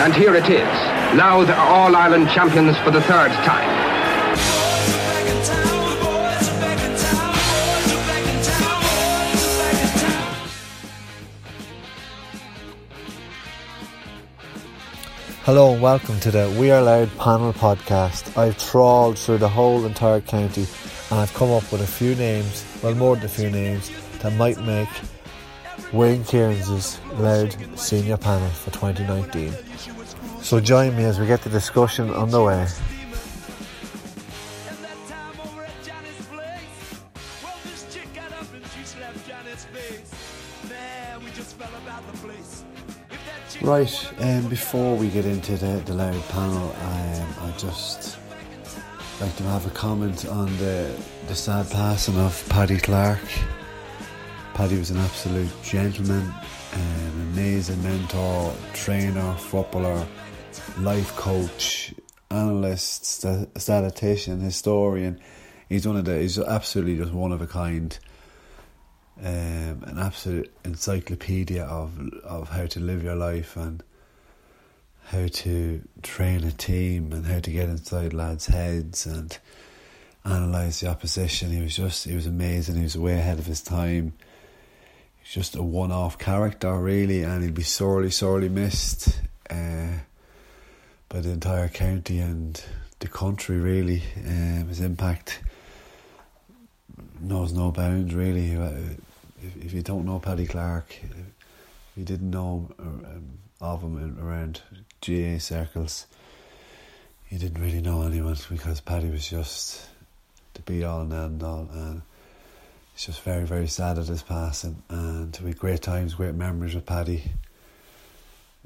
And here it is. Louth are All-Ireland champions for the third time. Hello and welcome to the We Are Louth panel podcast. I've trawled through the whole entire county and I've come up with a few names, well more than a few names, that might make Wayne Kierans' Louth Senior Panel for 2019. So join me as we get the discussion underway. Right, um, before we get into the, the Louth panel, um, I just like to have a comment on the, the sad passing of Paddy Clark. Paddy was an absolute gentleman, an amazing mentor, trainer, footballer, life coach, analyst, st- statistician, historian. He's one of the. He's absolutely just one of a kind. Um, an absolute encyclopedia of of how to live your life and how to train a team and how to get inside lads' heads and analyze the opposition. He was just he was amazing. He was way ahead of his time. Just a one-off character, really, and he'd be sorely, sorely missed uh, by the entire county and the country. Really, um, his impact knows no bounds. Really, if, if you don't know Paddy Clark, you didn't know um, of him around GA circles, you didn't really know anyone because Paddy was just the be all and end all, and it's just very, very sad at his passing. And we had great times, great memories with Paddy.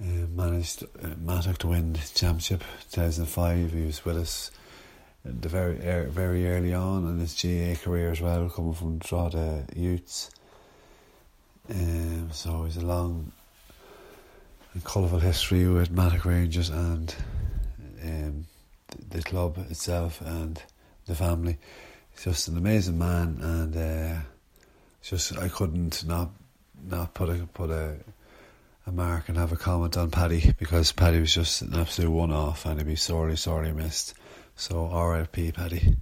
Uh, managed uh, Mattock to win the championship 2005. He was with us the very very early on in his GA career as well, coming from Drogheda Youths. Um, so it's a long and colourful history with Mattock Rangers and um, the, club itself and the family. He's just an amazing man, and uh, just I couldn't not not put a put a a mark and have a comment on Paddy because Paddy was just an absolute one off and he'd be sorely sorely missed. So R.I.P. Paddy.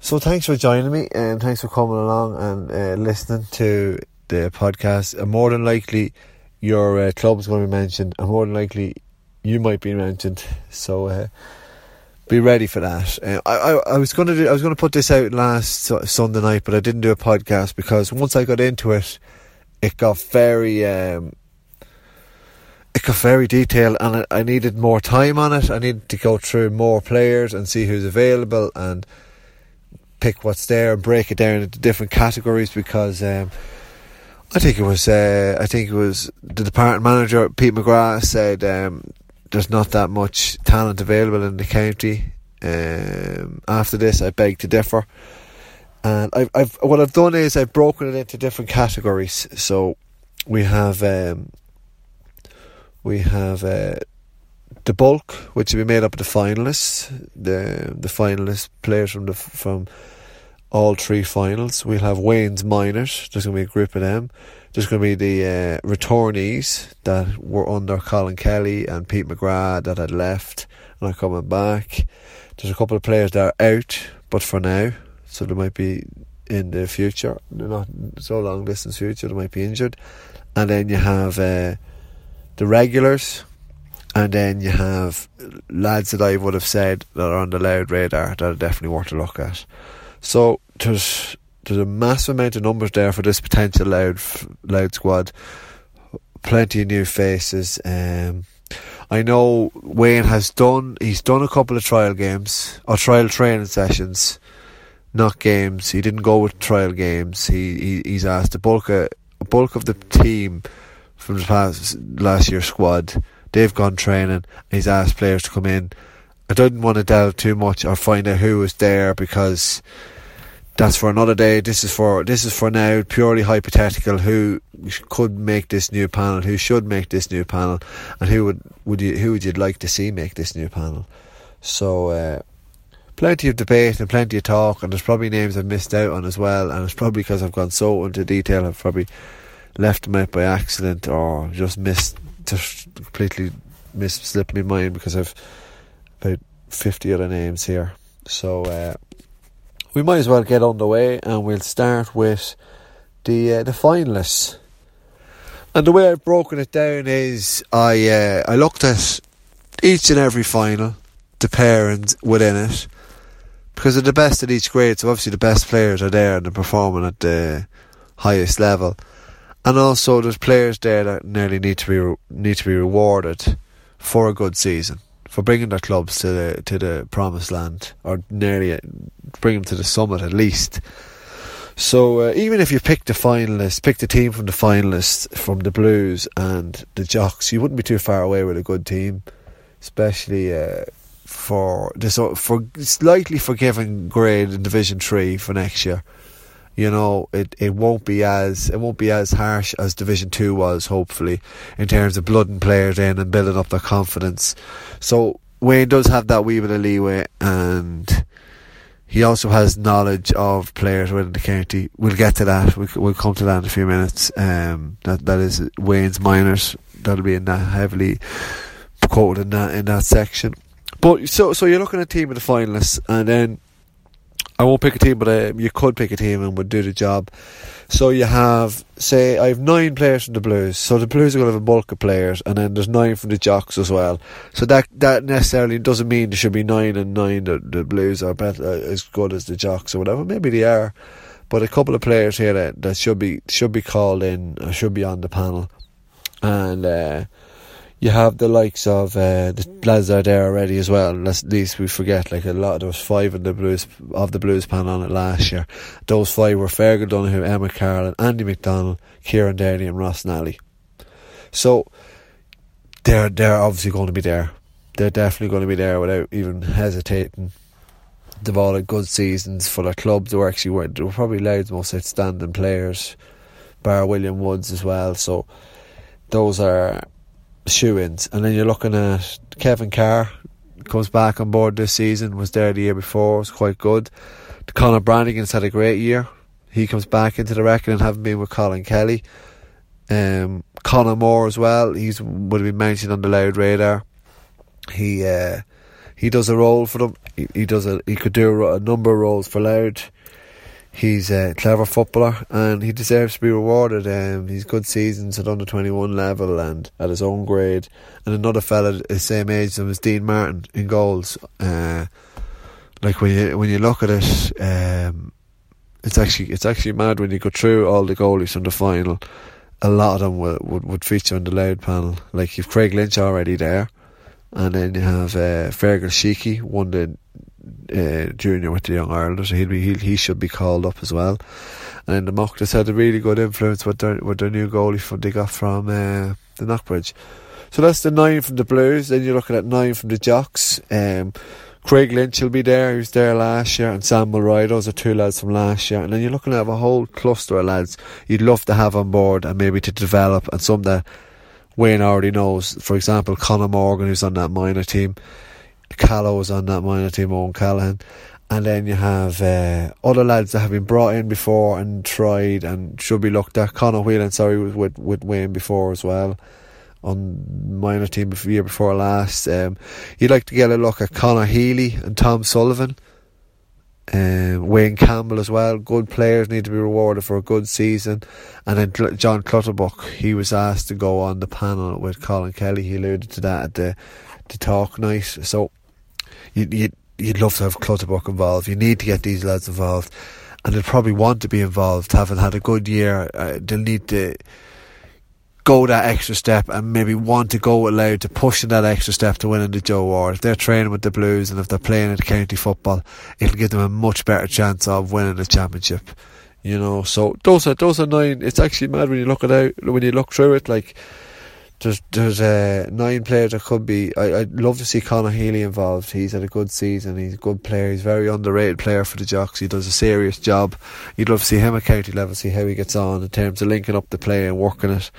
So thanks for joining me and thanks for coming along and uh, listening to the podcast. And more than likely, your uh, club is going to be mentioned, and more than likely, you might be mentioned. So uh, be ready for that. Uh, I, I, I was to do, I was to put this out last Sunday night, but I didn't do a podcast because once I got into it, it got very. Um, it got very detailed and I needed more time on it. I needed to go through more players and see who's available and pick what's there and break it down into different categories because um, I think it was uh, I think it was the department manager Pete McGrath said um, there's not that much talent available in the county. Um, after this, I beg to differ, and I've, I've what I've done is I've broken it into different categories. So we have um, we have uh, the bulk, which will be made up of the finalists, the the finalist players from the from all three finals. We'll have Wayne's minors. There's going to be a group of them. There's going to be the uh, returnees that were under Colin Kelly and Pete McGrath that had left and are coming back. There's a couple of players that are out, but for now, so they might be in the future. They're not so long distance future. They might be injured, and then you have. Uh, the regulars, and then you have lads that I would have said that are on the Louth radar that are definitely worth a look at. So there's there's a massive amount of numbers there for this potential loud Louth squad. Plenty of new faces. Um, I know Wayne has done. He's done a couple of trial games or trial training sessions, not games. He didn't go with trial games. He, he he's asked the bulk of bulk of the team from the past last year's squad. They've gone training. He's asked players to come in. I didn't want to delve too much or find out who was there because that's for another day. This is for this is for now purely hypothetical. Who could make this new panel? Who should make this new panel? And who would would you who would you like to see make this new panel? So uh, plenty of debate and plenty of talk, and there's probably names I've missed out on as well. And it's probably because I've gone so into detail. I've probably left them out by accident or just missed just completely missed slipped my mind because I've about fifty other names here. So. Uh, we might as well get underway and we'll start with the uh, the finalists. And the way I've broken it down is I uh, I looked at each and every final, the pairings within it, because they're the best at each grade. So obviously the best players are there and they're performing at the highest level, and also there's players there that nearly need to be re- need to be rewarded for a good season for bringing their clubs to the to the promised land or nearly bring them to the summit at least. So uh, even if you pick the finalists, pick the team from the finalists from the Blues and the Jocks, you wouldn't be too far away with a good team, especially uh, for this for slightly forgiving grade in Division Three for next year. You know, it, it won't be as it won't be as harsh as Division Two was, hopefully, in terms of blooding players in and building up their confidence. So Wayne does have that wee bit of leeway and he also has knowledge of players within the county. We'll get to that. We'll, we'll come to that in a few minutes. Um, that that is Wayne's minors. That'll be in that heavily quoted in that in that section. But so so you're looking at team of the finalists, and then I won't pick a team, but uh, you could pick a team and would do the job. So you have, say, I have nine players from the Blues. So the Blues are going to have a bulk of players, and then there's nine from the Jocks as well. So that that necessarily doesn't mean there should be nine and nine. The, the Blues are better, uh, as good as the Jocks or whatever. Maybe they are, but a couple of players here that, that should be should be called in, or should be on the panel, and. Uh, you have the likes of uh, the lads are there already as well. At least we forget, like a lot. of those five in the blues of the blues pan on it last year. Those five were Fergal Donoghue, Emma Carlin, Andy McDonald, Kieran Daly, and Ross Nally. So they're they're obviously going to be there. They're definitely going to be there without even hesitating. They've all had good seasons for their clubs. They were actually they were probably Louth's most outstanding players, bar William Woods as well. So those are shoe ins. And then you're looking at Kevin Carr comes back on board this season, was there the year before, was quite good. Conor Brannigan's had a great year. He comes back into the and having been with Colin Kelly. Um, Conor Moore as well. He's would have been mentioned on the Louth radar. He uh, he does a role for them. He, he does a he could do a, a number of roles for Louth. He's a clever footballer and he deserves to be rewarded. Um, he's good seasons at under 21 level and at his own grade. And another fella the same age as Dean Martin in goals. Uh, like when you when you look at it, um, it's actually it's actually mad when you go through all the goalies from the final. A lot of them would, would, would feature on the Louth panel. Like you've Craig Lynch already there, and then you have uh, Fergal Sheeky won the uh, junior with the young Irelanders, so he'll be he, he should be called up as well. And the Mochtas had a really good influence with their with their new goalie from they got from uh, the Knockbridge. So that's the nine from the Blues. Then you're looking at nine from the Jocks. Um, Craig Lynch will be there. He was there last year, and Sam Mulroy. Those are two lads from last year. And then you're looking at a whole cluster of lads you'd love to have on board and maybe to develop, and some that Wayne already knows. For example, Conor Morgan, who's on that minor team. Callow was on that minor team, Owen Callahan. And then you have uh, other lads that have been brought in before and tried and should be looked at. Conor Whelan, sorry, was with, with Wayne before as well on minor team the year before last. Um, you'd like to get a look at Connor Healy and Tom Sullivan. Um, Wayne Campbell as well. Good players need to be rewarded for a good season. And then John Clutterbuck, he was asked to go on the panel with Colin Kelly. He alluded to that at the, the talk night. So you, you, you'd love to have Clutterbuck involved. You need to get these lads involved. And they'll probably want to be involved, having had a good year. Uh, they'll need to go that extra step and maybe want to go aloud to pushing that extra step to winning the Joe Ward. If they're training with the Blues and if they're playing in county football, it'll give them a much better chance of winning the championship. You know, so those are those are nine. It's actually mad when you look at it out when you look through it. Like there's there's uh, nine players that could be. I, I'd love to see Conor Healy involved. He's had a good season. He's a good player. He's a very underrated player for the Jocks. He does a serious job. You'd love to see him at county level, see how he gets on in terms of linking up the play and working it.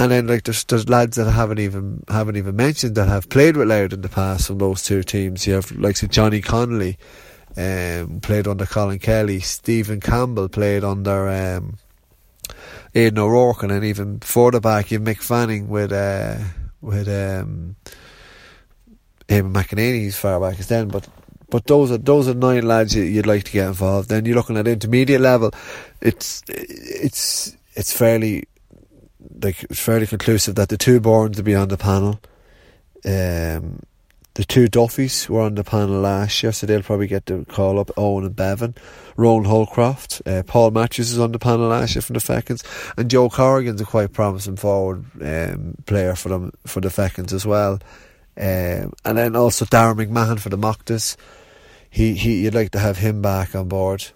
And then like there's there's lads that I haven't even haven't even mentioned that have played with Louth in the past from those two teams. You have like say Johnny Connolly, um, played under Colin Kelly. Stephen Campbell played under. Um, Aidan O'Rourke, and then even further back, you have Mick Fanning with uh, with um, Eamon McEnany far back as then. But but those are those are nine lads you'd like to get involved. Then you're looking at intermediate level. It's it's it's fairly like it's fairly conclusive that the two Bournes to be on the panel. Um, the two Duffys were on the panel last year, so they'll probably get the call up. Owen and Bevan, Rowan Holcroft, uh, Paul Matthews is on the panel last year from the Fechins, and Joe Corrigan's a quite promising forward um, player for them for the Fechins as well. Um, and then also Darren McMahon for the Mochtas. He he, you'd like to have him back on board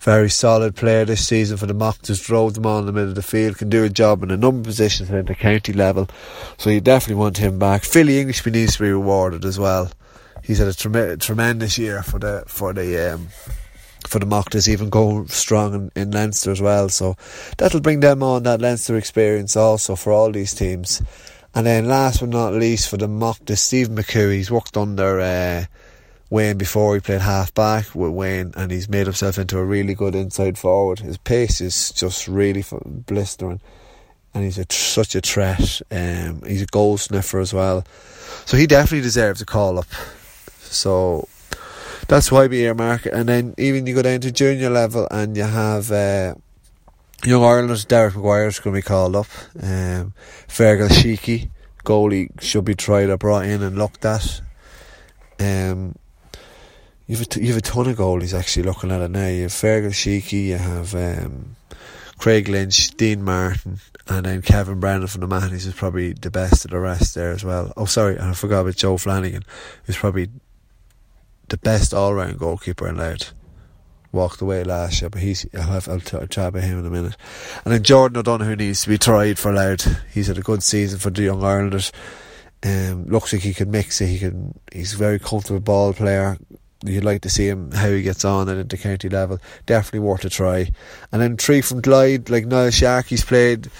very solid player this season for the Mock. Just drove them on in the middle of the field, can do a job in a number of positions at the county level. So you definitely want him back. Philly Englishman needs to be rewarded as well. He's had a trem- tremendous year for the for the um, for the Mochtas, even going strong in, in Leinster as well. So that'll bring them on that Leinster experience also for all these teams. And then last but not least for the Mochtas, Stephen McCoo, he's worked under uh, Wayne before he played half back with Wayne, and he's made himself into a really good inside forward. His pace is just really blistering, and he's a, such a threat. Um, he's a goal sniffer as well, so he definitely deserves a call up. So that's why we earmark it. And then even you go down to junior level, and you have. Uh, Young Ireland's Derek McGuire is going to be called up. Um, Fergal Sheeky, goalie, should be tried or brought in and looked at. Um, You've a you've a ton of goalies actually looking at it now. You have Fergal Sheeky, you have um, Craig Lynch, Dean Martin, and then Kevin Brennan from the Mahonys is probably the best of the rest there as well. Oh, sorry, I forgot about Joe Flanagan, who's probably the best all round goalkeeper in Louth. Walked away last year, but he's I'll, have, I'll, t- I'll chat about him in a minute. And then Jordan O'Donoghue needs to be tried for Louth. He's had a good season for the Young Irelanders. Um, looks like he can mix it. He can. He's a very comfortable ball player you'd like to see him how he gets on at the county level. Definitely worth a try. And then three from Glyde, like Niall Shark, he's played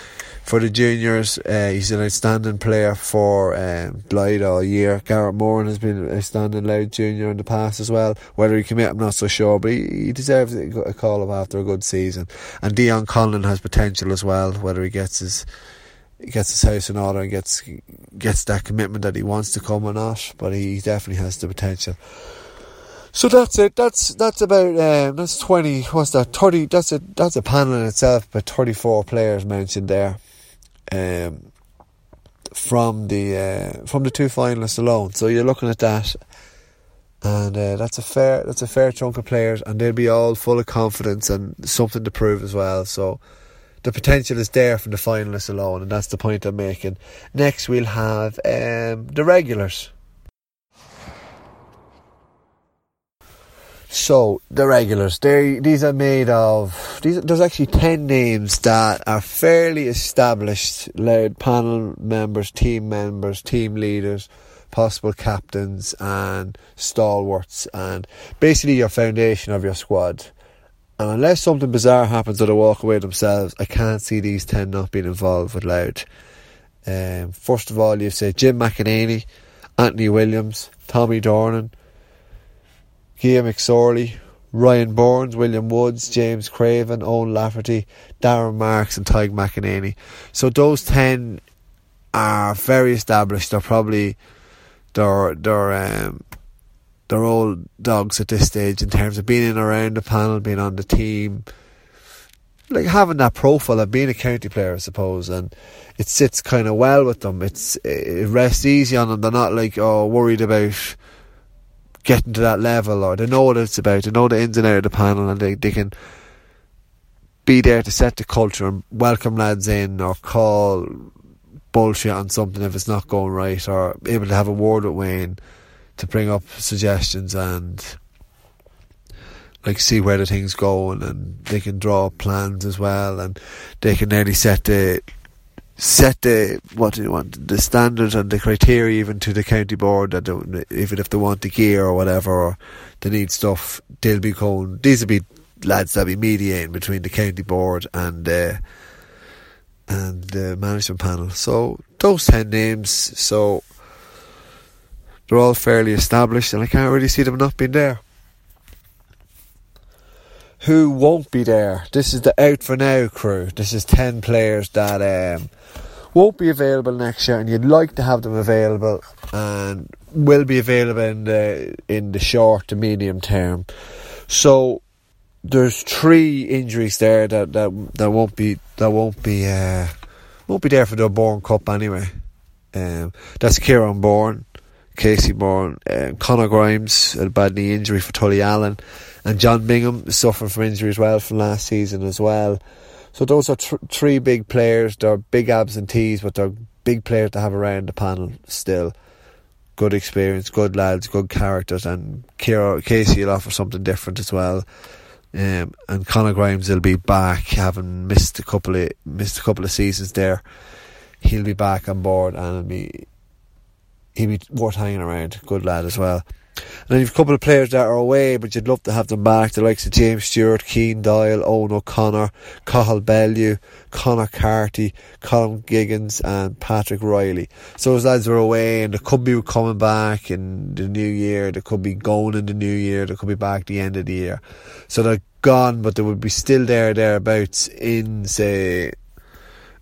for the juniors. Uh, he's an outstanding player for um, Glyde all year. Garrett Moran has been an outstanding Louth junior in the past as well. Whether he make, I'm not so sure, but he, he deserves a call up after a good season. And Dion Conlon has potential as well. Whether he gets his gets his house in order and gets gets that commitment that he wants to come or not, but he definitely has the potential. So that's it. That's that's about um, that's twenty. What's that? Thirty. That's a that's a panel in itself. But thirty four players mentioned there, um, from the uh, from the two finalists alone. So you're looking at that, and uh, that's a fair that's a fair chunk of players, and they'll be all full of confidence and something to prove as well. So the potential is there from the finalists alone, and that's the point I'm making. Next, we'll have um, the regulars. So the regulars, they these are made of these. There's actually ten names that are fairly established. Led panel members, team members, team leaders, possible captains, and stalwarts, and basically your foundation of your squad. And unless something bizarre happens or they walk away themselves, I can't see these ten not being involved with Louth. Um, first of all, you say Jim McEnany, Anthony Williams, Tommy Dornan. Gia McSorley, Ryan Burns, William Woods, James Craven, Owen Lafferty, Darren Marks, and Tyg McEnany. So those ten are very established. They're probably they're they're um, they're all dogs at this stage in terms of being in around the panel, being on the team, like having that profile of being a county player, I suppose, and it sits kind of well with them. It's it rests easy on them. They're not like oh worried about getting to that level, or they know what it's about. They know the ins and outs of the panel, and they they can be there to set the culture and welcome lads in, or call bullshit on something if it's not going right, or able to have a word with Wayne to bring up suggestions and like see where the things going and they can draw plans as well and they can nearly set the set the what do you want the standards and the criteria even to the county board that even if they want the gear or whatever or they need stuff they'll be going these will be lads that'll be mediating between the county board and uh, and the management panel. So those 10 names so they're all fairly established and I can't really see them not being there who won't be there. This is the out for now crew. This is 10 players that um, won't be available next year and you'd like to have them available and will be available in the in the short to medium term. So there's three injuries there that, that that won't be that won't be uh, won't be there for the O'Byrne Cup anyway. Um, that's Kieran Bourne, Casey Bourne, uh, Conor Grimes, a bad knee injury for Tullyallen and John Bingham suffering from injury as well from last season as well. So those are tr- three big players. They're big absentees, but they're big players to have around the panel still. Good experience, good lads, good characters, and Kira, Casey will offer something different as well. Um, and Conor Grimes will be back, having missed a couple of missed a couple of seasons there. He'll be back on board, and it'll be he'll be worth hanging around. Good lad as well. And then you've a couple of players that are away, but you'd love to have them back. The likes of James Stewart, Keane Doyle, Owen O'Connor, Cathal Bellew, Conor Carty, Colin Giggins, and Patrick Riley. So those lads are away, and they could be coming back in the new year. They could be going in the new year. They could be back at the end of the year. So they're gone, but they would be still there thereabouts in say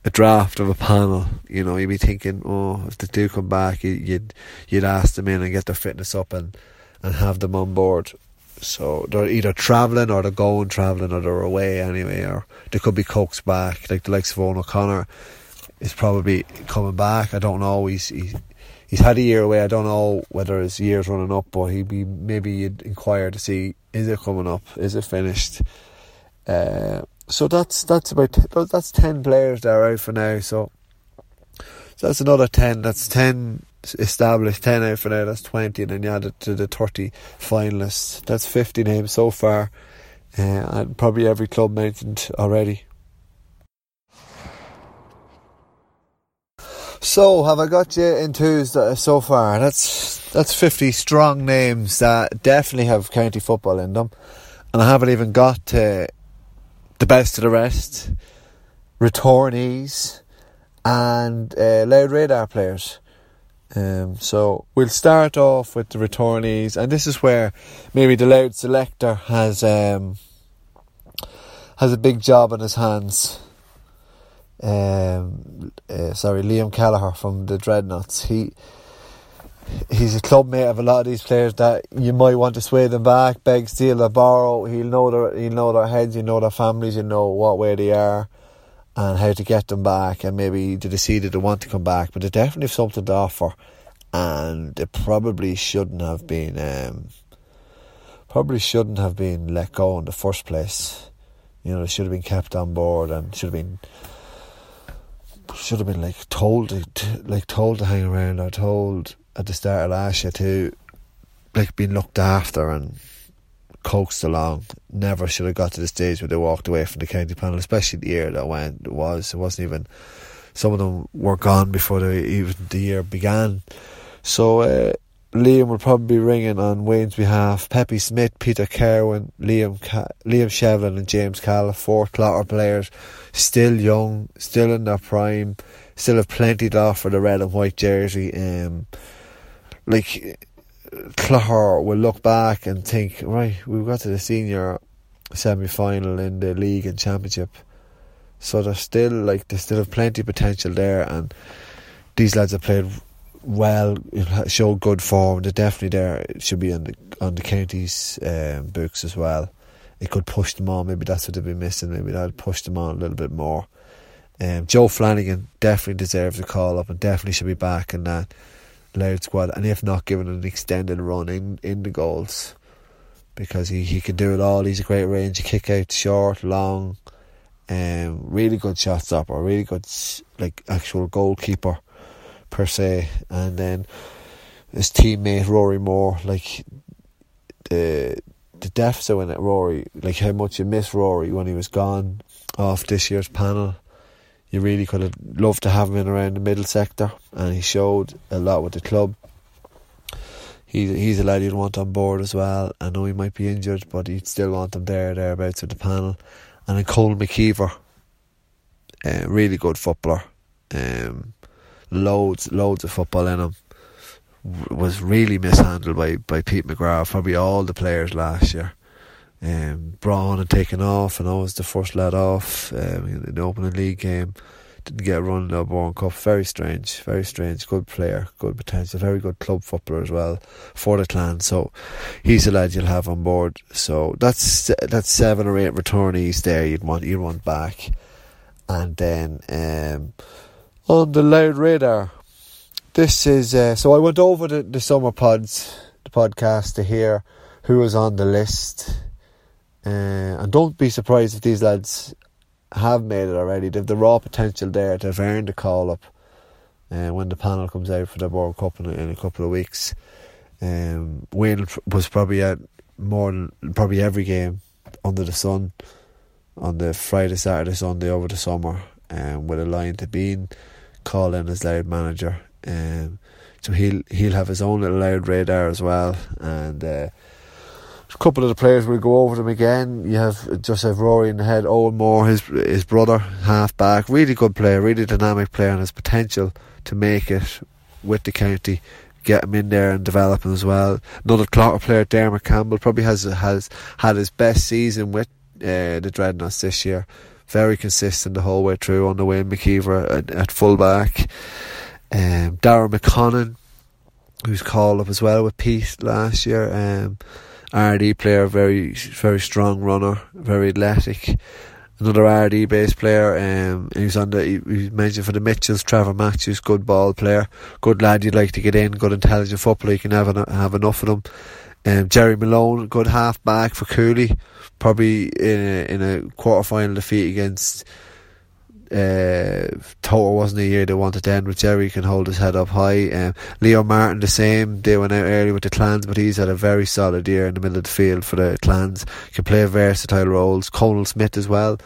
a draft of a panel. You know, you'd be thinking, oh, if they do come back, you'd you'd ask them in and get their fitness up and and have them on board. So they're either travelling or they're going travelling or they're away anyway, or they could be coaxed back, like the likes of Owen O'Connor is probably coming back. I don't know. He's he's, he's had a year away. I don't know whether his year's running up, but he'd be maybe you'd inquire to see is it coming up, is it finished. Uh, so that's that's about that's ten players that are out for now. So, so that's another ten. That's ten established. Ten out for now. That's twenty, and then you add it to the thirty finalists. That's fifty names so far, uh, and probably every club mentioned already. So have I got you into so far? That's that's fifty strong names that definitely have county football in them, and I haven't even got to the best of the rest, returnees, and uh, Louth radar players. Um, so we'll start off with the returnees, and this is where maybe the Louth selector has um, has a big job on his hands. Um, uh, sorry, Liam Kelleher from the Dreadnoughts. He he's a club mate of a lot of these players that you might want to sway them back, beg, steal, or borrow. He'll know their he'll know their heads, he'll know their families, he'll know what way they are and how to get them back and maybe to decide they want to come back. But they definitely have something to offer and it probably shouldn't have been um, probably shouldn't have been let go in the first place. You know, they should have been kept on board and should have been should have been like told to, like told to hang around or told at the start of last year to like being looked after and coaxed along. Never should have got to the stage where they walked away from the county panel, especially the year that went. It was. It wasn't even. Some of them were gone before the, even the year began. So uh, Liam will probably be ringing on Wayne's behalf. Pepe Smith, Peter Kerwin, Liam Ca- Liam Shevlin, and James Calla, four Clogher players, still young, still in their prime, still have plenty to offer the red and white jersey. Um, like Clogher will look back and think, right, we've got to the senior semi final in the league and championship. So there's still like they still have plenty of potential there and these lads have played well, show good form. They're definitely there. It should be on the on the county's um, books as well. It could push them on. Maybe that's what they've been missing. Maybe that'll push them on a little bit more. Um, Joe Flanagan definitely deserves a call up and definitely should be back in that Louth squad. And if not, given an extended run in, in the goals because he, he can do it all. He's a great range. Kick out short, long, um, really good shot stopper, really good like actual goalkeeper per se. And then his teammate Rory Moore, like the the deficit when it Rory, like how much you miss Rory when he was gone off this year's panel. You really could have loved to have him in around the middle sector, and he showed a lot with the club. He's he's a lad you'd want on board as well. I know he might be injured, but you'd still want him there thereabouts with the panel. And then Cole McKeever, uh, really good footballer, um, loads loads of football in him was really mishandled by, by Pete McGrath, probably all the players last year. Um, Braun had taken off, and I was the first lad off um, in the opening league game. Didn't get a run in the O'Byrne Cup. Very strange, very strange. Good player, good potential, very good club footballer as well for the clan. So he's a lad you'll have on board. So that's that's seven or eight returnees there. You'd want you'd want back, and then um, on the Louth radar this is uh, so I went over the, the summer pods, the podcast to hear who was on the list, uh, and don't be surprised if these lads have made it already. They've the raw potential there to have earned the call up uh, when the panel comes out for the World Cup in, in a couple of weeks. Um, Wayne was probably at more than probably every game under the sun on the Friday, Saturday, Sunday over the summer, um, with a line to being called in as Louth manager um, so he'll he'll have his own little Louth radar as well, and uh, a couple of the players will go over them again. You have just have Rory in the head, Owen Moore, his his brother, half back, really good player, really dynamic player, and has potential to make it with the county. Get him in there and develop him as well. Another Clogher player, Dermot Campbell, probably has has had his best season with uh, the Dreadnoughts this year. Very consistent the whole way through on the way. McKeever at, at full back. Um, Darragh McConnon, who's called up as well with Pete last year. Um, Ardee player, very very strong runner, very athletic. Another Ardee based player, um, he's on the, he, he mentioned for the Mitchells, Trevor Matthews, good ball player, good lad you'd like to get in, good intelligent footballer, you can have, an, have enough of them. Um, Jerry Malone, good half back for Cooley, probably in a, in a quarter final defeat against uh, Toto wasn't a year they wanted to end with Jerry can hold his head up high. Um, Leo Martin the same. They went out early with the clans, but he's had a very solid year in the middle of the field for the clans. Can play versatile roles. Conal Smith as well.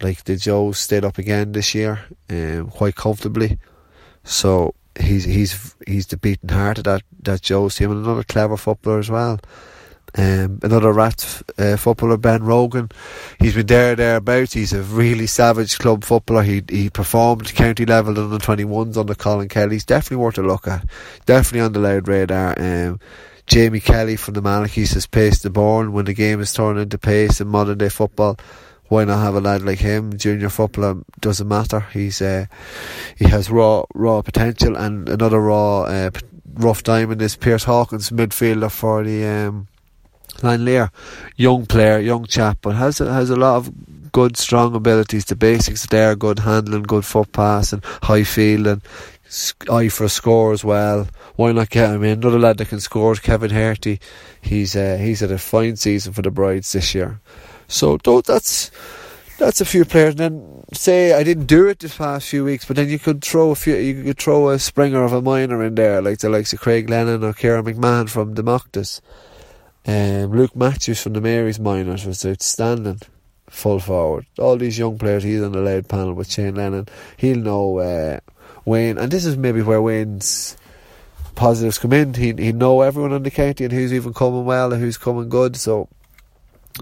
Like the Joes stayed up again this year, um, quite comfortably. So he's he's he's the beating heart of that that Joes team and another clever footballer as well. Um, another rat uh, footballer, Ben Rogan. He's been there, thereabouts. He's a really savage club footballer. He he performed county level under the 21s under Colin Kelly. He's definitely worth a look at. Definitely on the Louth radar. Um, Jamie Kelly from the Malachis has paced the born when the game is turned into pace in modern day football. Why not have a lad like him? Junior footballer doesn't matter. He's uh, he has raw raw potential and another raw uh, rough diamond is Pierce Hawkins, midfielder for the um, Lear, young player, young chap, but has has a lot of good, strong abilities. The basics there, good handling, good foot passing, high fielding, eye for a score as well. Why not get him in? Another lad that can score, Kevin Herty. He's uh, he's had a fine season for the Brides this year. So that's that's a few players. And then say I didn't do it this past few weeks, but then you could throw a few. You could throw a Springer of a minor in there, like the likes of Craig Lennon or Kieran McMahon from the Mochtas. Um, Luke Matthews from the Mary's Minors was outstanding. Full forward. All these young players, he's on the Louth panel with Shane Lennon. He'll know uh, Wayne, and this is maybe where Wayne's positives come in. He he know everyone on the county and who's even coming well and who's coming good. So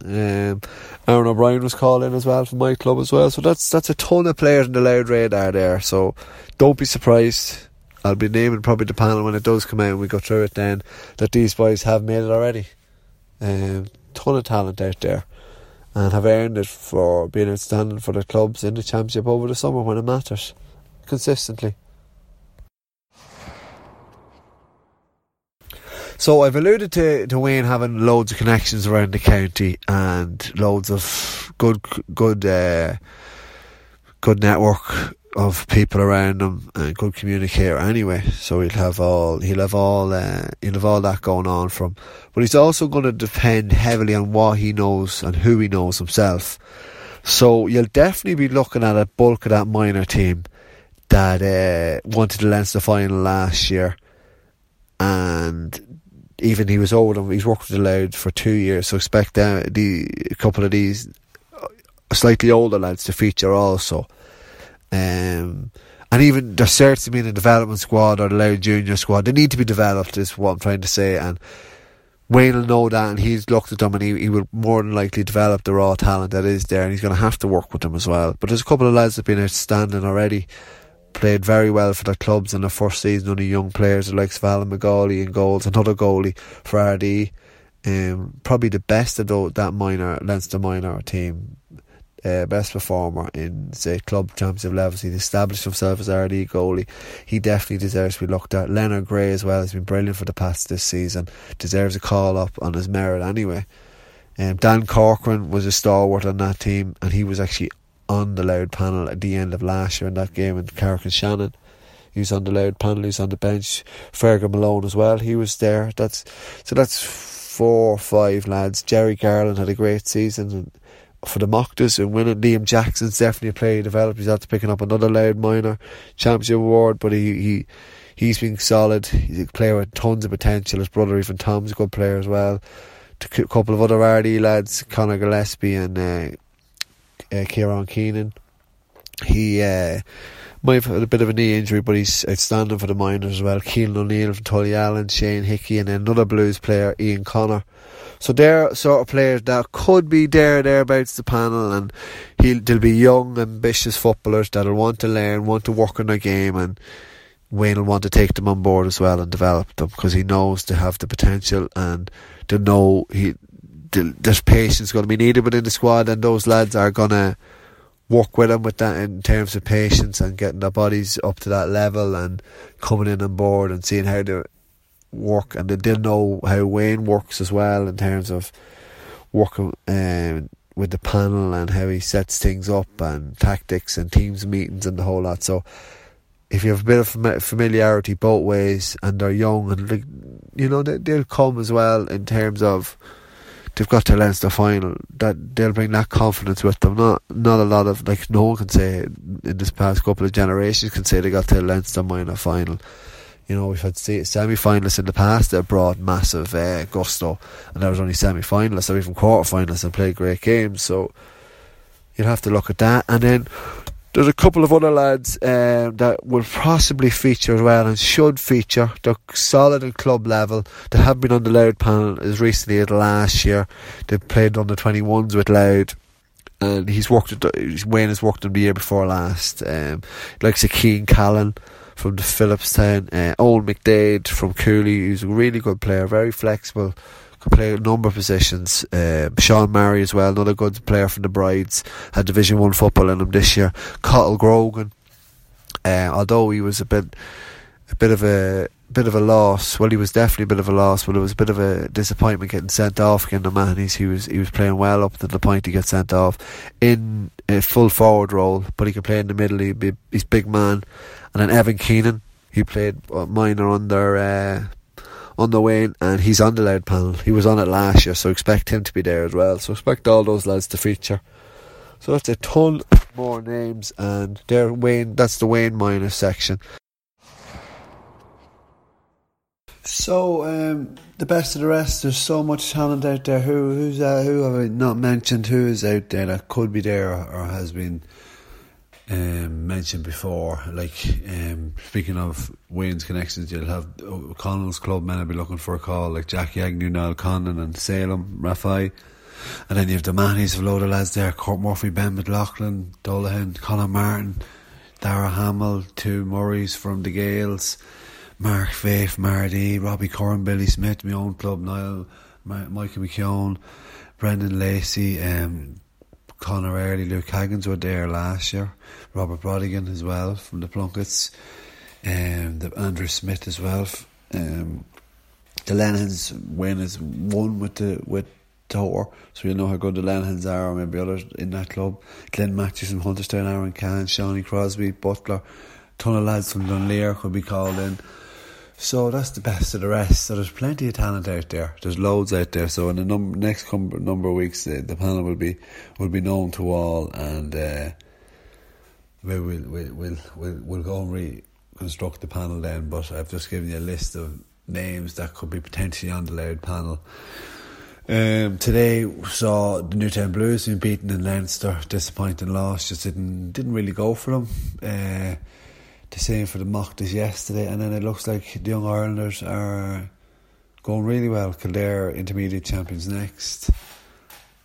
um, Aaron O'Brien was called in as well from my club as well. So that's that's a ton of players in the Louth radar there. So don't be surprised. I'll be naming probably the panel when it does come out and we go through it then that these boys have made it already. Um, ton of talent out there and have earned it for being outstanding for the clubs in the championship over the summer when it matters consistently. So I've alluded to, to Wayne having loads of connections around the county and loads of good good uh, good network of people around him and good communicator anyway. So he'll have all he'll have all uh, he'll have all that going on from. But he's also going to depend heavily on what he knows and who he knows himself. So you'll definitely be looking at a bulk of that minor team that uh, wanted the Leinster final last year, and even he was them. He's worked with the Louth for two years, so expect uh, the a couple of these slightly older lads to feature also. Um, and even they're certainly in a development squad or the Louth junior squad. They need to be developed, is what I'm trying to say. And Wayne will know that, and he's looked at them, and he, he will more than likely develop the raw talent that is there, and he's going to have to work with them as well. But there's a couple of lads that have been outstanding already, played very well for their clubs in the first season. Only young players like Svalin McGauley in goals, another goalie for Ardee. Um, probably the best of those, that minor Leinster minor team uh, best performer in say club championship levels. He's established himself as Ardee goalie. He definitely deserves to be looked at. Leonard Gray as well has been brilliant for the past this season. Deserves a call up on his merit anyway. Um, Dan Corcoran was a stalwart on that team, and he was actually on the Louth panel at the end of last year in that game in Carrick-on-Shannon. He was on the Louth panel. He was on the bench. Fergus Malone as well. He was there. That's so. That's four or five lads. Jerry Garland had a great season, and for the Mochtas and winning. Liam Jackson's definitely a player developed. He's after picking up another Louth minor championship award, but he, he he's been solid. He's a player with tons of potential. His brother, even Tom's a good player as well. A couple of other Ardee lads, Conor Gillespie and uh, uh, Kieran Keenan. He uh, might have had a bit of a knee injury, but he's outstanding for the minors as well. Keelan O'Neill from Tullyallen, Shane Hickey, and another Blues player, Ian Connor. So they're sort of players that could be there, thereabouts the panel, and he'll, they'll be young, ambitious footballers that'll want to learn, want to work on their game, and Wayne will want to take them on board as well and develop them because he knows they have the potential and to know he there's patience going to be needed within the squad, and those lads are going to work with him with that in terms of patience and getting their bodies up to that level and coming in on board and seeing how they work, and they did know how Wayne works as well in terms of working um, with the panel and how he sets things up and tactics and teams meetings and the whole lot. So if you have a bit of familiarity both ways and they're young and like, you know they, they'll come as well in terms of they've got to Leinster final that they'll bring that confidence with them. Not not a lot of like no one can say in this past couple of generations can say they got to Leinster minor final. You know, we've had semi finalists in the past that brought massive uh, gusto, and there was only semi finalists or even quarter finalists and played great games. So you'll have to look at that. And then there's a couple of other lads um, that will possibly feature as well and should feature. They're solid at club level. They have been on the Louth panel as recently as last year. They played on the 21s with Louth. And he's worked. At, Wayne has worked on the year before last. Um, like Sakeen Callan from the Phillipstown. Uh, Owen McDade from Cooley, who's a really good player, very flexible, can play a number of positions. Uh, Sean Murray as well, another good player from the Brides, had Division One football in him this year. Cottle Grogan, uh, although he was a bit, a bit of a bit of a loss. Well, he was definitely a bit of a loss, but it was a bit of a disappointment getting sent off again. The man, he was he was playing well up to the point he got sent off in a full forward role, but he could play in the middle. He'd be, he's big man, and then Evan Keenan, he played minor under uh, under Wayne, and he's on the Louth panel. He was on it last year, so expect him to be there as well. So expect all those lads to feature. So that's a ton more names, and there Wayne. That's the Wayne minor section. So um, the best of the rest. There's so much talent out there. Who who's uh, who have I not mentioned? Who is out there that could be there or has been um, mentioned before. Like um, speaking of Wayne's connections, you'll have O'Connell's club men will be looking for a call, like Jackie Agnew, Niall Connon, and Salem, Rafai. And then you have the Mannies, a load of lads there Court Murphy, Ben McLaughlin, Dolahan, Conor Martin, Dara Hamill, two Murrays from the Gales, Mark Faith, Mardy, Robbie Curran, Billy Smith, my own club, Niall, Michael McKeown, Brendan Lacey, um, Conor Early, Luke Haggins were there last year. Robert Brodigan as well from the Plunkets. Um, the Andrew Smith as well. Um, the Lenahans win is one with the with Tower, so you'll know how good the Lenahans are, or maybe others in that club. Glenn Matthews and Hunterstown, Aaron Can, Shawnee Crosby, Butler, ton of lads from Dunleer could be called in. So that's the best of the rest. So there's plenty of talent out there. There's loads out there. So in the num- next com- number of weeks, the, the, panel will be will be known to all, and uh, we'll, we'll we'll we'll we'll go and reconstruct the panel then. But I've just given you a list of names that could be potentially on the Louth panel. Um, today saw the Newtown Blues being beaten in Leinster, disappointing loss. Just didn't didn't really go for them. Uh, the same for the Mochtas yesterday, and then it looks like the Young Irelanders are going really well. Kildare intermediate champions next,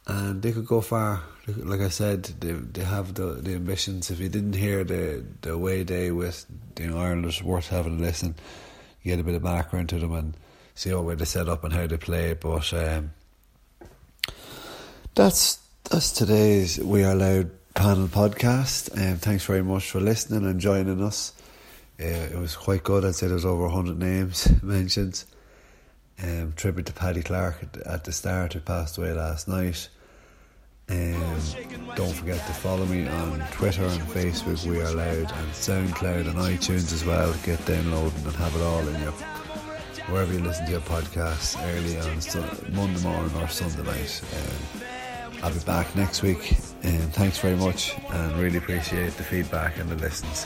and they could go far. Like I said, they they have the the ambitions. If you didn't hear the the away day with the Young Irelanders, worth having a listen. You get a bit of background to them and see how they set up and how they play. But um, that's that's today's We Are Louth panel podcast. Um, thanks very much for listening and joining us. Uh, it was quite good. I'd say there's over 100 names mentioned. Um, tribute to Paddy Clark at, at the start, who passed away last night. Um, don't forget to follow me on Twitter and Facebook, We Are Louth, and SoundCloud and iTunes as well. Get downloading and have it all in your wherever you listen to your podcasts early on Monday morning or Sunday night. Um, I'll be back next week. And thanks very much and really appreciate the feedback and the listens.